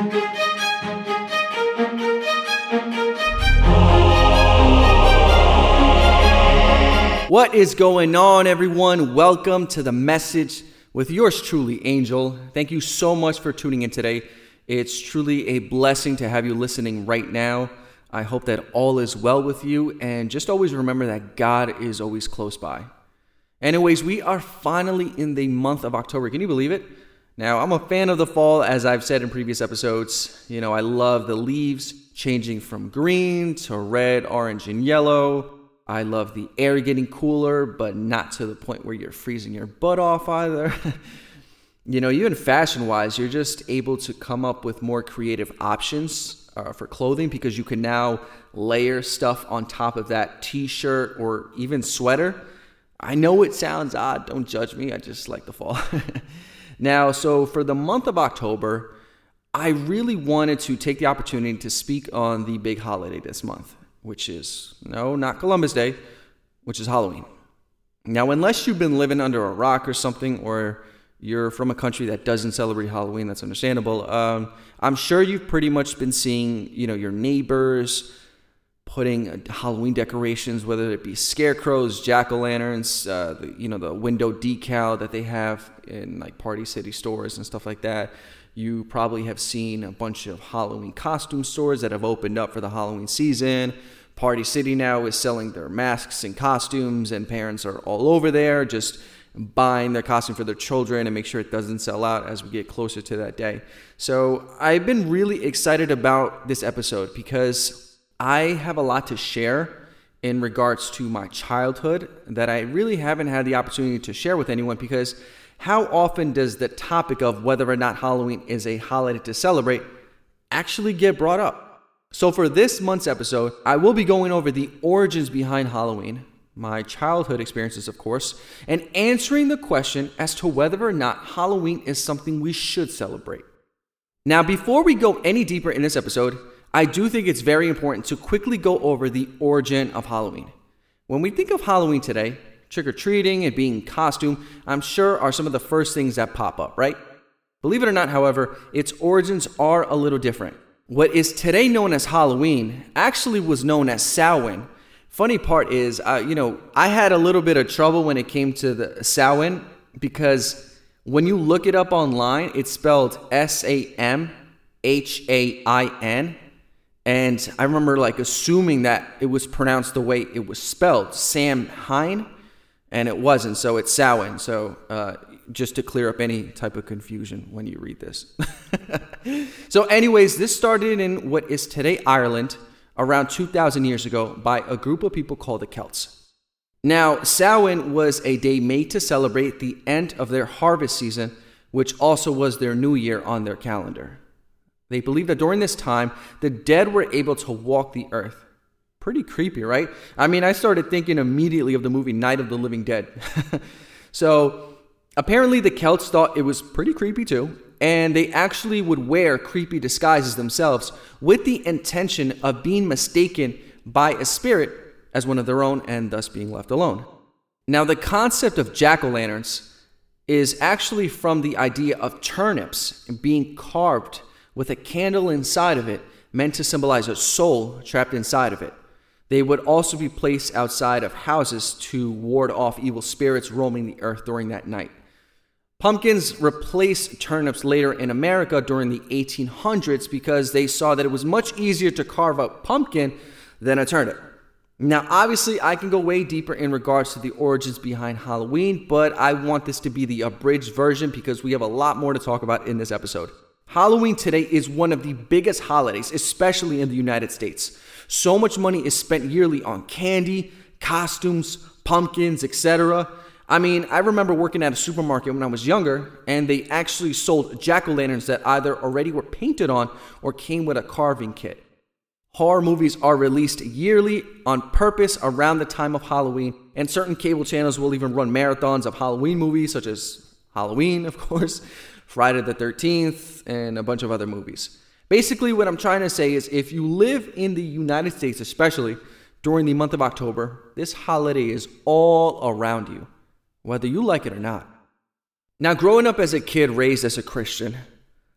What is going on, everyone? Welcome to the message with yours truly, Angel. Thank you so much for tuning in today. It's truly a blessing to have you listening right now. I hope that all is well with you, and just always remember that God is always close by. Anyways, we are finally in the month of October. Can you believe it? Now, I'm a fan of the fall, as I've said in previous episodes. You know, I love the leaves changing from green to red, orange, and yellow. I love the air getting cooler, but not to the point where you're freezing your butt off either. you know, even fashion wise, you're just able to come up with more creative options uh, for clothing because you can now layer stuff on top of that t shirt or even sweater. I know it sounds odd, don't judge me, I just like the fall. now, so for the month of October, I really wanted to take the opportunity to speak on the big holiday this month which is, no, not Columbus Day, which is Halloween. Now, unless you've been living under a rock or something, or you're from a country that doesn't celebrate Halloween, that's understandable. Um, I'm sure you've pretty much been seeing, you know, your neighbors putting uh, Halloween decorations, whether it be scarecrows, jack o' lanterns, uh, you know, the window decal that they have in like Party City stores and stuff like that. You probably have seen a bunch of Halloween costume stores that have opened up for the Halloween season. Party City now is selling their masks and costumes, and parents are all over there just buying their costume for their children and make sure it doesn't sell out as we get closer to that day. So I've been really excited about this episode because I have a lot to share in regards to my childhood that I really haven't had the opportunity to share with anyone because how often does the topic of whether or not Halloween is a holiday to celebrate actually get brought up? So, for this month's episode, I will be going over the origins behind Halloween, my childhood experiences, of course, and answering the question as to whether or not Halloween is something we should celebrate. Now, before we go any deeper in this episode, I do think it's very important to quickly go over the origin of Halloween. When we think of Halloween today, trick or treating and being costume, I'm sure are some of the first things that pop up, right? Believe it or not, however, its origins are a little different. What is today known as Halloween actually was known as Samhain. Funny part is, uh, you know, I had a little bit of trouble when it came to the Samhain because when you look it up online, it's spelled S A M H A I N. And I remember like assuming that it was pronounced the way it was spelled, Sam Hine and it wasn't. So it's Samhain. So uh, just to clear up any type of confusion when you read this. so, anyways, this started in what is today Ireland around 2,000 years ago by a group of people called the Celts. Now, Samhain was a day made to celebrate the end of their harvest season, which also was their new year on their calendar. They believed that during this time, the dead were able to walk the earth. Pretty creepy, right? I mean, I started thinking immediately of the movie Night of the Living Dead. so, apparently, the Celts thought it was pretty creepy too, and they actually would wear creepy disguises themselves with the intention of being mistaken by a spirit as one of their own and thus being left alone. Now, the concept of jack o' lanterns is actually from the idea of turnips being carved with a candle inside of it meant to symbolize a soul trapped inside of it. They would also be placed outside of houses to ward off evil spirits roaming the earth during that night. Pumpkins replaced turnips later in America during the 1800s because they saw that it was much easier to carve a pumpkin than a turnip. Now, obviously, I can go way deeper in regards to the origins behind Halloween, but I want this to be the abridged version because we have a lot more to talk about in this episode. Halloween today is one of the biggest holidays, especially in the United States. So much money is spent yearly on candy, costumes, pumpkins, etc. I mean, I remember working at a supermarket when I was younger, and they actually sold jack o' lanterns that either already were painted on or came with a carving kit. Horror movies are released yearly on purpose around the time of Halloween, and certain cable channels will even run marathons of Halloween movies, such as Halloween, of course, Friday the 13th, and a bunch of other movies. Basically, what I'm trying to say is if you live in the United States, especially during the month of October, this holiday is all around you, whether you like it or not. Now, growing up as a kid raised as a Christian,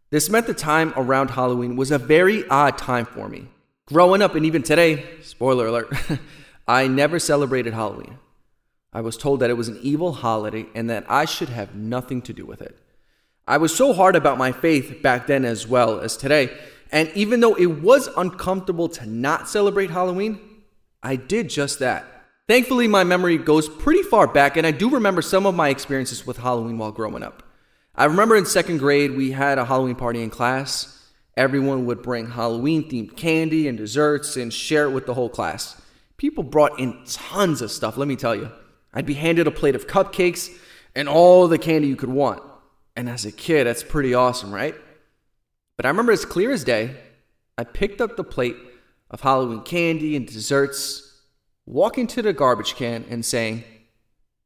This meant the time around Halloween was a very odd time for me. Growing up, and even today, spoiler alert, I never celebrated Halloween. I was told that it was an evil holiday and that I should have nothing to do with it. I was so hard about my faith back then as well as today, and even though it was uncomfortable to not celebrate Halloween, I did just that. Thankfully, my memory goes pretty far back, and I do remember some of my experiences with Halloween while growing up. I remember in second grade, we had a Halloween party in class. Everyone would bring Halloween themed candy and desserts and share it with the whole class. People brought in tons of stuff, let me tell you. I'd be handed a plate of cupcakes and all the candy you could want. And as a kid, that's pretty awesome, right? But I remember as clear as day, I picked up the plate of Halloween candy and desserts, walking to the garbage can and saying,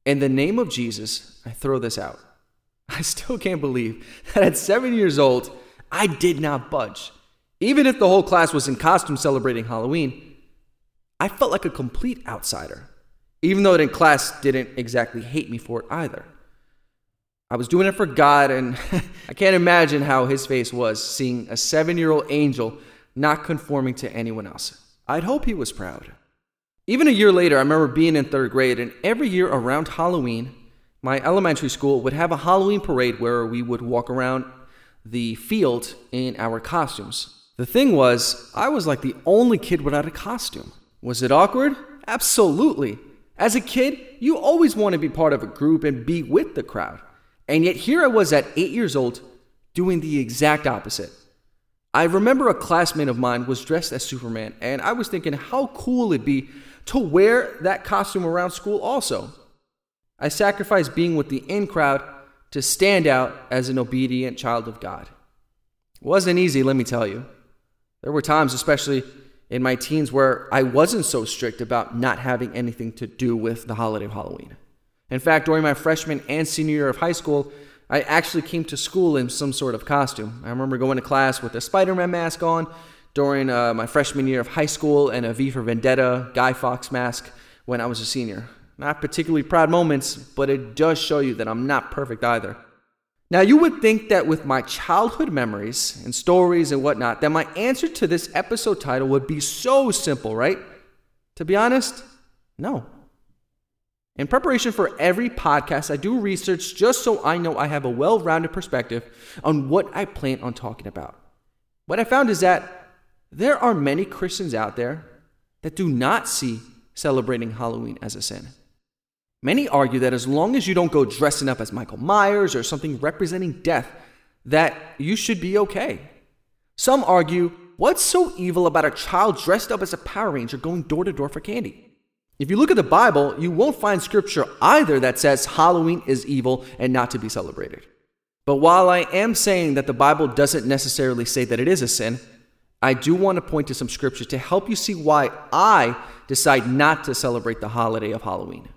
In the name of Jesus, I throw this out. I still can't believe that at seven years old, I did not budge. Even if the whole class was in costume celebrating Halloween, I felt like a complete outsider, even though it in class didn't exactly hate me for it either. I was doing it for God, and I can't imagine how his face was seeing a seven year old angel not conforming to anyone else. I'd hope he was proud. Even a year later, I remember being in third grade, and every year around Halloween, my elementary school would have a Halloween parade where we would walk around the field in our costumes. The thing was, I was like the only kid without a costume. Was it awkward? Absolutely. As a kid, you always want to be part of a group and be with the crowd. And yet here I was at eight years old doing the exact opposite. I remember a classmate of mine was dressed as Superman, and I was thinking how cool it'd be to wear that costume around school also. I sacrificed being with the in crowd to stand out as an obedient child of God. It wasn't easy, let me tell you. There were times, especially in my teens, where I wasn't so strict about not having anything to do with the holiday of Halloween. In fact, during my freshman and senior year of high school, I actually came to school in some sort of costume. I remember going to class with a Spider Man mask on during uh, my freshman year of high school and a V for Vendetta Guy Fawkes mask when I was a senior. Not particularly proud moments, but it does show you that I'm not perfect either. Now, you would think that with my childhood memories and stories and whatnot, that my answer to this episode title would be so simple, right? To be honest, no. In preparation for every podcast, I do research just so I know I have a well rounded perspective on what I plan on talking about. What I found is that there are many Christians out there that do not see celebrating Halloween as a sin. Many argue that as long as you don't go dressing up as Michael Myers or something representing death, that you should be okay. Some argue, what's so evil about a child dressed up as a Power Ranger going door to door for candy? If you look at the Bible, you won't find scripture either that says Halloween is evil and not to be celebrated. But while I am saying that the Bible doesn't necessarily say that it is a sin, I do want to point to some scripture to help you see why I decide not to celebrate the holiday of Halloween.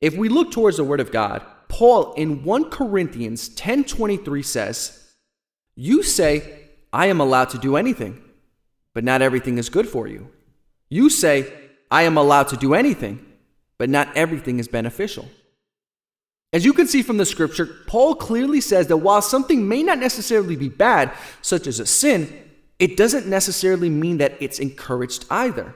If we look towards the word of God, Paul in 1 Corinthians 10:23 says, "You say, I am allowed to do anything, but not everything is good for you. You say, I am allowed to do anything, but not everything is beneficial." As you can see from the scripture, Paul clearly says that while something may not necessarily be bad, such as a sin, it doesn't necessarily mean that it's encouraged either.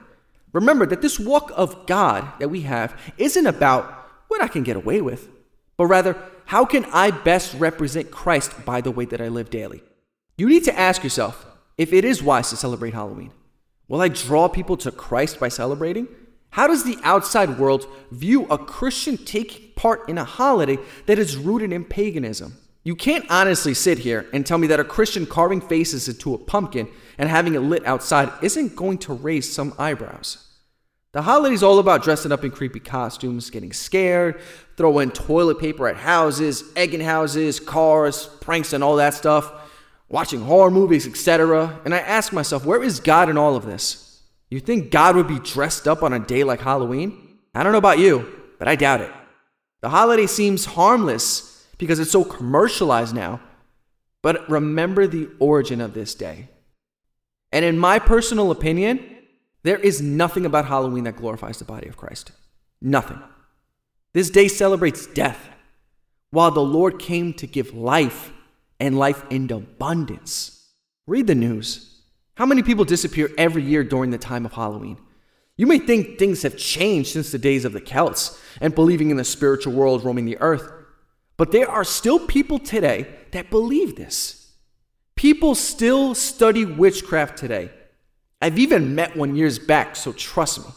Remember that this walk of God that we have isn't about what I can get away with, but rather, how can I best represent Christ by the way that I live daily? You need to ask yourself if it is wise to celebrate Halloween. Will I draw people to Christ by celebrating? How does the outside world view a Christian taking part in a holiday that is rooted in paganism? You can't honestly sit here and tell me that a Christian carving faces into a pumpkin and having it lit outside isn't going to raise some eyebrows. The holiday's all about dressing up in creepy costumes, getting scared, throwing toilet paper at houses, egging houses, cars, pranks, and all that stuff, watching horror movies, etc. And I ask myself, where is God in all of this? You think God would be dressed up on a day like Halloween? I don't know about you, but I doubt it. The holiday seems harmless because it's so commercialized now. But remember the origin of this day. And in my personal opinion, there is nothing about Halloween that glorifies the body of Christ. Nothing. This day celebrates death. While the Lord came to give life and life in abundance. Read the news. How many people disappear every year during the time of Halloween? You may think things have changed since the days of the Celts and believing in the spiritual world roaming the earth, but there are still people today that believe this. People still study witchcraft today. I've even met one years back, so trust me.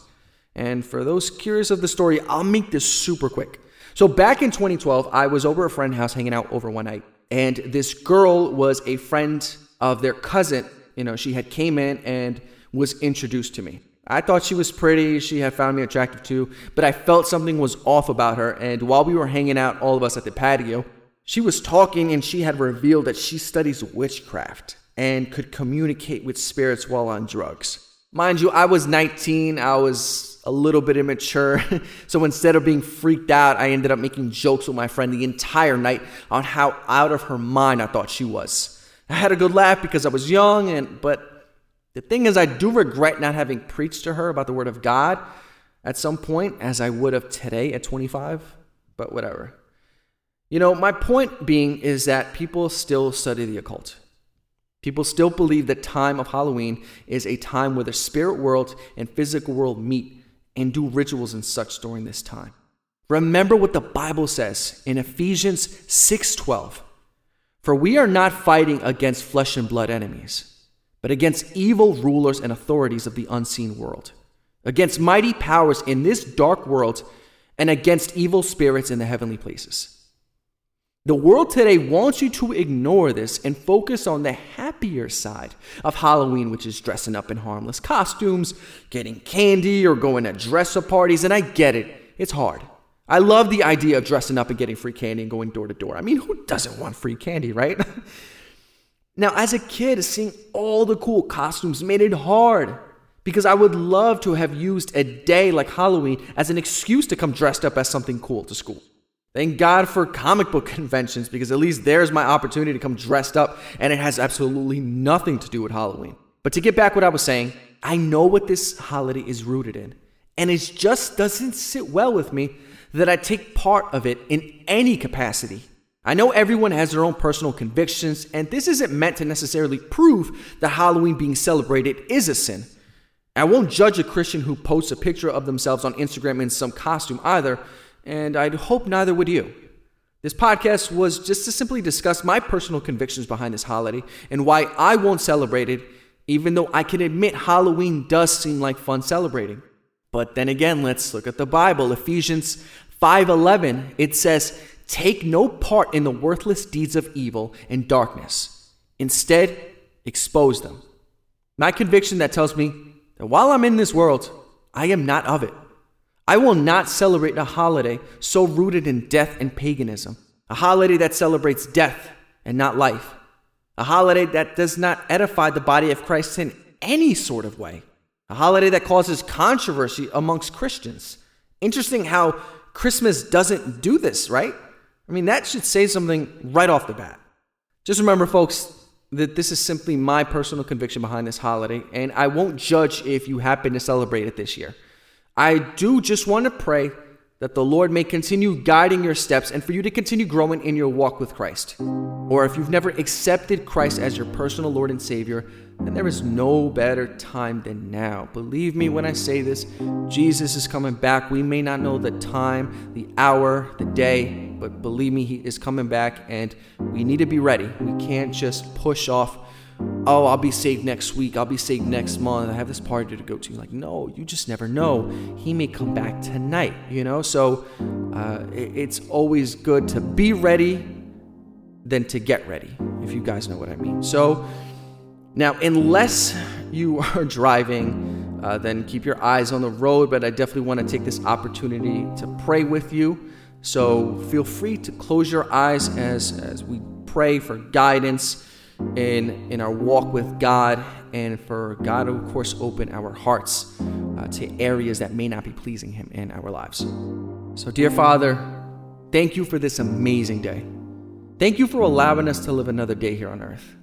And for those curious of the story, I'll make this super quick. So back in 2012, I was over a friend's house hanging out over one night, and this girl was a friend of their cousin. You know, she had came in and was introduced to me. I thought she was pretty, she had found me attractive too, but I felt something was off about her. And while we were hanging out, all of us at the patio, she was talking and she had revealed that she studies witchcraft and could communicate with spirits while on drugs. Mind you, I was 19, I was a little bit immature. so instead of being freaked out, I ended up making jokes with my friend the entire night on how out of her mind I thought she was. I had a good laugh because I was young and but the thing is, I do regret not having preached to her about the Word of God at some point, as I would have today at 25, but whatever. You know, my point being is that people still study the occult. People still believe that time of Halloween is a time where the spirit world and physical world meet and do rituals and such during this time. Remember what the Bible says in Ephesians 6:12. For we are not fighting against flesh and blood enemies but against evil rulers and authorities of the unseen world, against mighty powers in this dark world, and against evil spirits in the heavenly places. The world today wants you to ignore this and focus on the happier side of Halloween, which is dressing up in harmless costumes, getting candy, or going to dress up parties. And I get it, it's hard. I love the idea of dressing up and getting free candy and going door to door. I mean, who doesn't want free candy, right? Now, as a kid, seeing all the cool costumes made it hard because I would love to have used a day like Halloween as an excuse to come dressed up as something cool to school. Thank God for comic book conventions because at least there's my opportunity to come dressed up and it has absolutely nothing to do with Halloween. But to get back what I was saying, I know what this holiday is rooted in. And it just doesn't sit well with me that I take part of it in any capacity. I know everyone has their own personal convictions, and this isn't meant to necessarily prove that Halloween being celebrated is a sin. I won't judge a Christian who posts a picture of themselves on Instagram in some costume either, and I'd hope neither would you. This podcast was just to simply discuss my personal convictions behind this holiday and why I won't celebrate it, even though I can admit Halloween does seem like fun celebrating. But then again, let's look at the Bible. Ephesians 5:11, it says, Take no part in the worthless deeds of evil and darkness. Instead, expose them. My conviction that tells me that while I'm in this world, I am not of it. I will not celebrate a holiday so rooted in death and paganism, a holiday that celebrates death and not life, a holiday that does not edify the body of Christ in any sort of way, a holiday that causes controversy amongst Christians. Interesting how Christmas doesn't do this, right? I mean, that should say something right off the bat. Just remember, folks, that this is simply my personal conviction behind this holiday, and I won't judge if you happen to celebrate it this year. I do just want to pray that the Lord may continue guiding your steps and for you to continue growing in your walk with Christ. Or if you've never accepted Christ as your personal Lord and Savior, then there is no better time than now. Believe me when I say this, Jesus is coming back. We may not know the time, the hour, the day, but believe me, He is coming back and we need to be ready. We can't just push off oh, I'll be saved next week, I'll be saved next month, I have this party to go to. Like, no, you just never know. He may come back tonight, you know? So uh, it's always good to be ready than to get ready, if you guys know what I mean. So now, unless you are driving, uh, then keep your eyes on the road, but I definitely want to take this opportunity to pray with you. So feel free to close your eyes as, as we pray for guidance in, in our walk with God and for God to, of course, open our hearts uh, to areas that may not be pleasing Him in our lives. So, dear Father, thank you for this amazing day. Thank you for allowing us to live another day here on earth.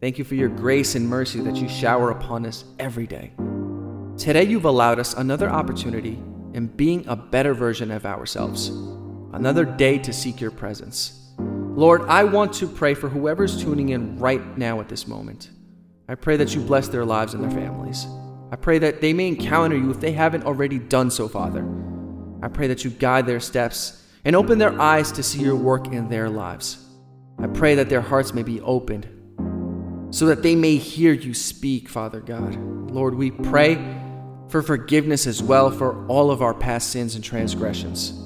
Thank you for your grace and mercy that you shower upon us every day. Today, you've allowed us another opportunity in being a better version of ourselves, another day to seek your presence Lord, I want to pray for whoever's tuning in right now at this moment. I pray that you bless their lives and their families. I pray that they may encounter you if they haven't already done so, Father. I pray that you guide their steps and open their eyes to see your work in their lives. I pray that their hearts may be opened so that they may hear you speak, Father God. Lord, we pray for forgiveness as well for all of our past sins and transgressions.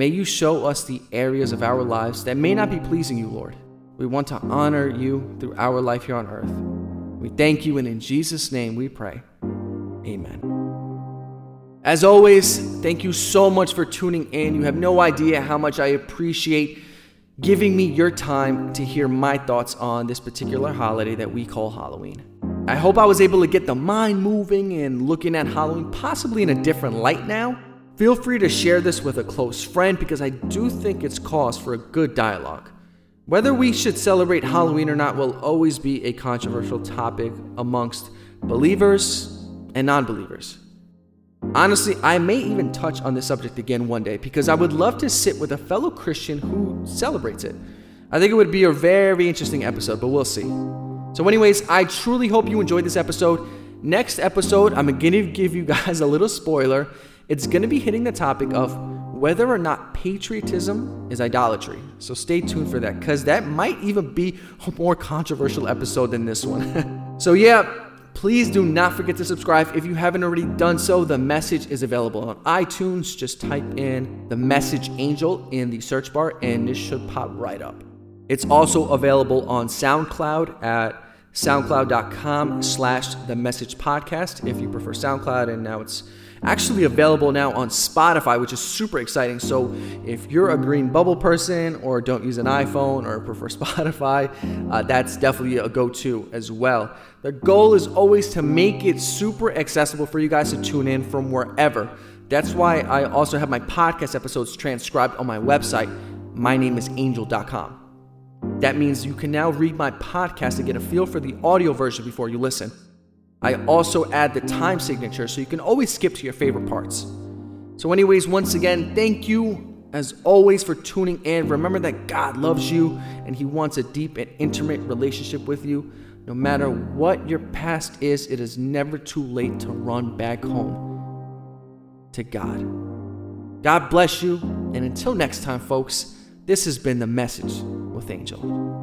May you show us the areas of our lives that may not be pleasing you, Lord. We want to honor you through our life here on earth. We thank you, and in Jesus' name we pray. Amen. As always, thank you so much for tuning in. You have no idea how much I appreciate giving me your time to hear my thoughts on this particular holiday that we call Halloween. I hope I was able to get the mind moving and looking at Halloween possibly in a different light now. Feel free to share this with a close friend because I do think it's cause for a good dialogue. Whether we should celebrate Halloween or not will always be a controversial topic amongst believers and non believers. Honestly, I may even touch on this subject again one day because I would love to sit with a fellow Christian who celebrates it. I think it would be a very interesting episode, but we'll see. So, anyways, I truly hope you enjoyed this episode. Next episode, I'm going to give you guys a little spoiler. It's going to be hitting the topic of whether or not patriotism is idolatry. So stay tuned for that because that might even be a more controversial episode than this one. so, yeah, please do not forget to subscribe. If you haven't already done so, the message is available on iTunes. Just type in the message angel in the search bar and this should pop right up. It's also available on SoundCloud at soundcloud.com slash the message podcast if you prefer SoundCloud and now it's actually available now on Spotify, which is super exciting. So if you're a green bubble person or don't use an iPhone or prefer Spotify, uh, that's definitely a go to as well. The goal is always to make it super accessible for you guys to tune in from wherever. That's why I also have my podcast episodes transcribed on my website. My name is angel.com. That means you can now read my podcast to get a feel for the audio version before you listen. I also add the time signature so you can always skip to your favorite parts. So, anyways, once again, thank you as always for tuning in. Remember that God loves you and He wants a deep and intimate relationship with you. No matter what your past is, it is never too late to run back home to God. God bless you, and until next time, folks, this has been the message with Angel.